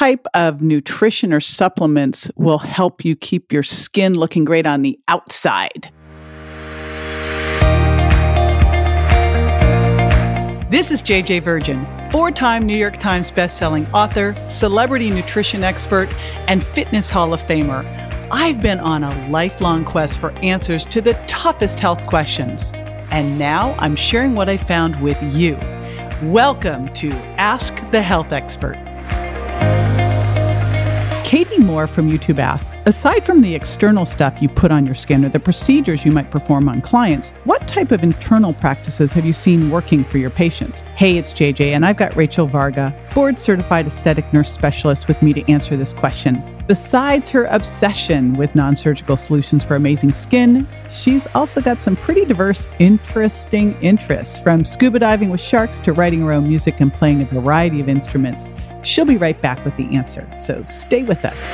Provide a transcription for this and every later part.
type of nutrition or supplements will help you keep your skin looking great on the outside? This is JJ Virgin, four time New York Times bestselling author, celebrity nutrition expert, and fitness Hall of Famer. I've been on a lifelong quest for answers to the toughest health questions. And now I'm sharing what I found with you. Welcome to Ask the Health Expert. Katie Moore from YouTube asks Aside from the external stuff you put on your skin or the procedures you might perform on clients, what type of internal practices have you seen working for your patients? Hey, it's JJ, and I've got Rachel Varga, board certified aesthetic nurse specialist, with me to answer this question. Besides her obsession with non surgical solutions for amazing skin, she's also got some pretty diverse, interesting interests from scuba diving with sharks to writing her own music and playing a variety of instruments. She'll be right back with the answer, so stay with us.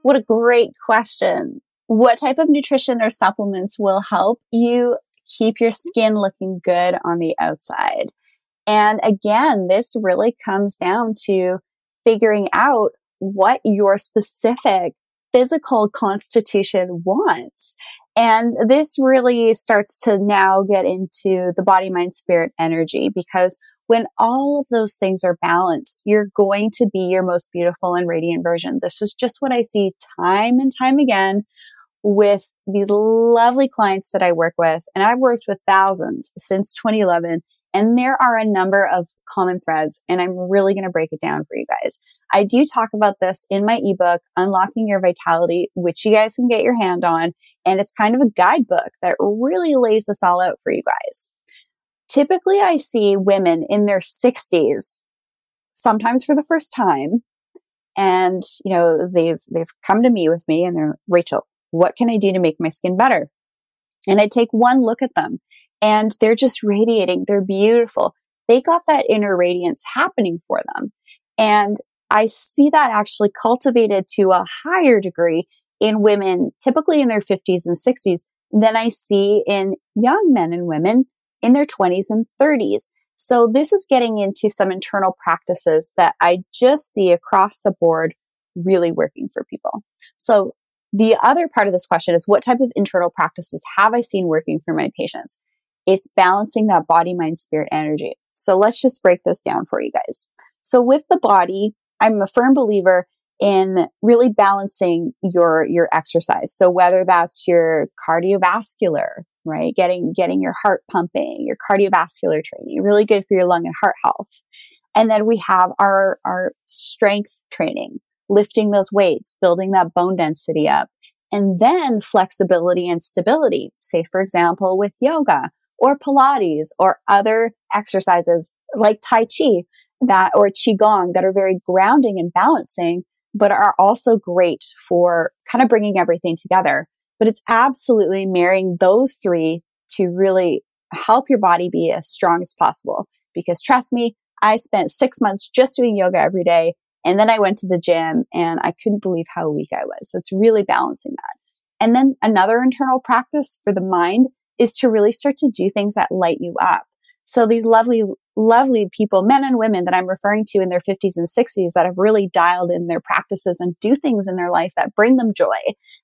What a great question. What type of nutrition or supplements will help you keep your skin looking good on the outside? And again, this really comes down to figuring out what your specific physical constitution wants. And this really starts to now get into the body, mind, spirit energy because when all of those things are balanced, you're going to be your most beautiful and radiant version. This is just what I see time and time again with these lovely clients that I work with. And I've worked with thousands since 2011 and there are a number of common threads, and I'm really going to break it down for you guys. I do talk about this in my ebook, Unlocking Your Vitality, which you guys can get your hand on. And it's kind of a guidebook that really lays this all out for you guys. Typically, I see women in their 60s, sometimes for the first time. And, you know, they've, they've come to me with me and they're, Rachel, what can I do to make my skin better? And I take one look at them and they're just radiating. They're beautiful. They got that inner radiance happening for them. And I see that actually cultivated to a higher degree in women, typically in their 50s and 60s, than I see in young men and women in their 20s and 30s. So this is getting into some internal practices that I just see across the board really working for people. So the other part of this question is what type of internal practices have I seen working for my patients? It's balancing that body, mind, spirit energy. So let's just break this down for you guys. So with the body, I'm a firm believer in really balancing your, your exercise. So whether that's your cardiovascular, right? Getting, getting your heart pumping, your cardiovascular training, really good for your lung and heart health. And then we have our, our strength training, lifting those weights, building that bone density up. And then flexibility and stability. Say, for example, with yoga or Pilates or other exercises like Tai Chi that or Qigong that are very grounding and balancing, but are also great for kind of bringing everything together. But it's absolutely marrying those three to really help your body be as strong as possible. Because trust me, I spent six months just doing yoga every day. And then I went to the gym and I couldn't believe how weak I was. So it's really balancing that. And then another internal practice for the mind is to really start to do things that light you up. So these lovely, lovely people, men and women that I'm referring to in their 50s and 60s that have really dialed in their practices and do things in their life that bring them joy,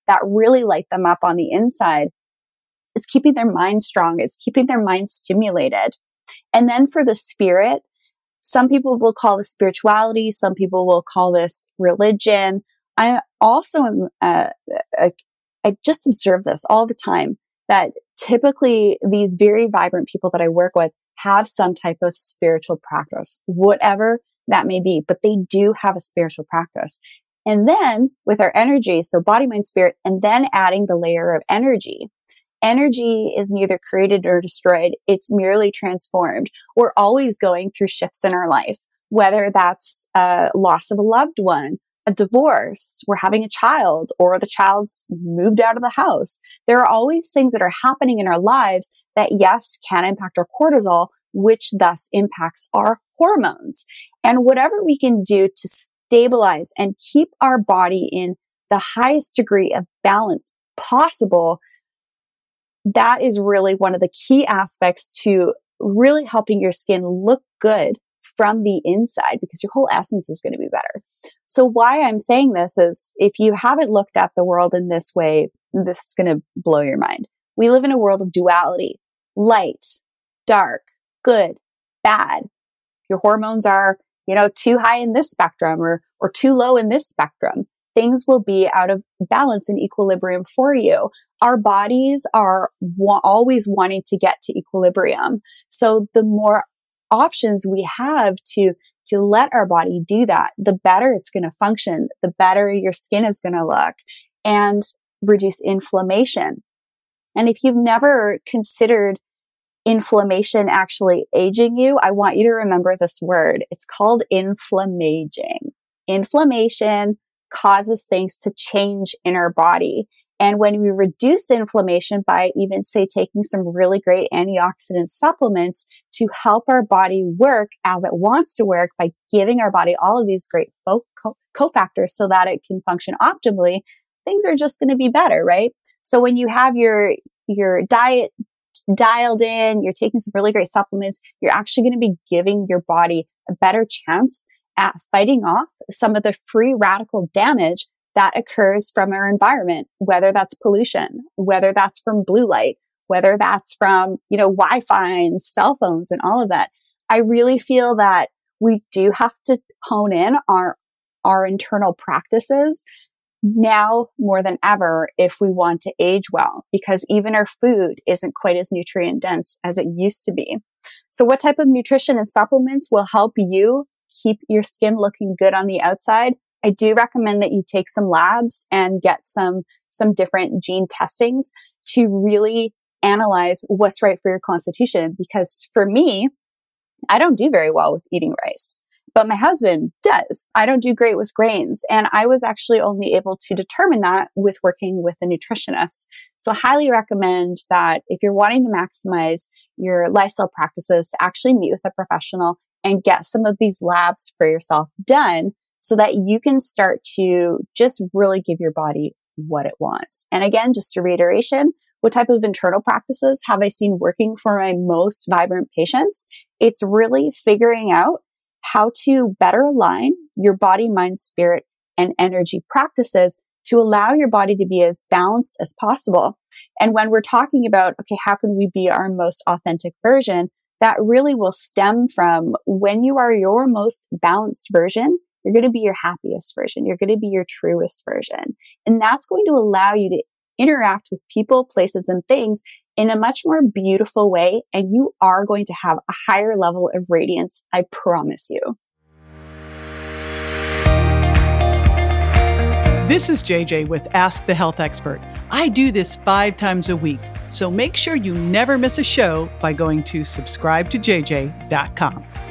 that really light them up on the inside. It's keeping their mind strong. It's keeping their mind stimulated. And then for the spirit, some people will call this spirituality. Some people will call this religion. I also am, uh, uh, I just observe this all the time that typically these very vibrant people that I work with have some type of spiritual practice, whatever that may be, but they do have a spiritual practice. And then with our energy, so body, mind, spirit, and then adding the layer of energy. Energy is neither created or destroyed. It's merely transformed. We're always going through shifts in our life, whether that's a loss of a loved one, a divorce, we're having a child, or the child's moved out of the house. There are always things that are happening in our lives that, yes, can impact our cortisol, which thus impacts our hormones. And whatever we can do to stabilize and keep our body in the highest degree of balance possible that is really one of the key aspects to really helping your skin look good from the inside because your whole essence is going to be better. So why I'm saying this is if you haven't looked at the world in this way, this is going to blow your mind. We live in a world of duality, light, dark, good, bad. Your hormones are, you know, too high in this spectrum or, or too low in this spectrum. Things will be out of balance and equilibrium for you. Our bodies are wa- always wanting to get to equilibrium. So the more options we have to to let our body do that, the better it's going to function, the better your skin is going to look and reduce inflammation. And if you've never considered inflammation actually aging you, I want you to remember this word. It's called inflammaging. Inflammation causes things to change in our body. And when we reduce inflammation by even say taking some really great antioxidant supplements to help our body work as it wants to work by giving our body all of these great cofactors so that it can function optimally, things are just going to be better, right? So when you have your, your diet dialed in, you're taking some really great supplements, you're actually going to be giving your body a better chance at fighting off some of the free radical damage that occurs from our environment, whether that's pollution, whether that's from blue light, whether that's from, you know, Wi-Fi and cell phones and all of that. I really feel that we do have to hone in our, our internal practices now more than ever if we want to age well, because even our food isn't quite as nutrient dense as it used to be. So what type of nutrition and supplements will help you keep your skin looking good on the outside? I do recommend that you take some labs and get some, some different gene testings to really analyze what's right for your constitution. Because for me, I don't do very well with eating rice but my husband does. I don't do great with grains. And I was actually only able to determine that with working with a nutritionist. So highly recommend that if you're wanting to maximize your lifestyle practices to actually meet with a professional and get some of these labs for yourself done so that you can start to just really give your body what it wants. And again, just a reiteration, what type of internal practices have I seen working for my most vibrant patients? It's really figuring out how to better align your body, mind, spirit, and energy practices to allow your body to be as balanced as possible. And when we're talking about, okay, how can we be our most authentic version? That really will stem from when you are your most balanced version, you're going to be your happiest version. You're going to be your truest version. And that's going to allow you to interact with people, places, and things in a much more beautiful way. And you are going to have a higher level of radiance. I promise you. This is JJ with Ask the Health Expert. I do this five times a week, so make sure you never miss a show by going to subscribe to subscribetojj.com.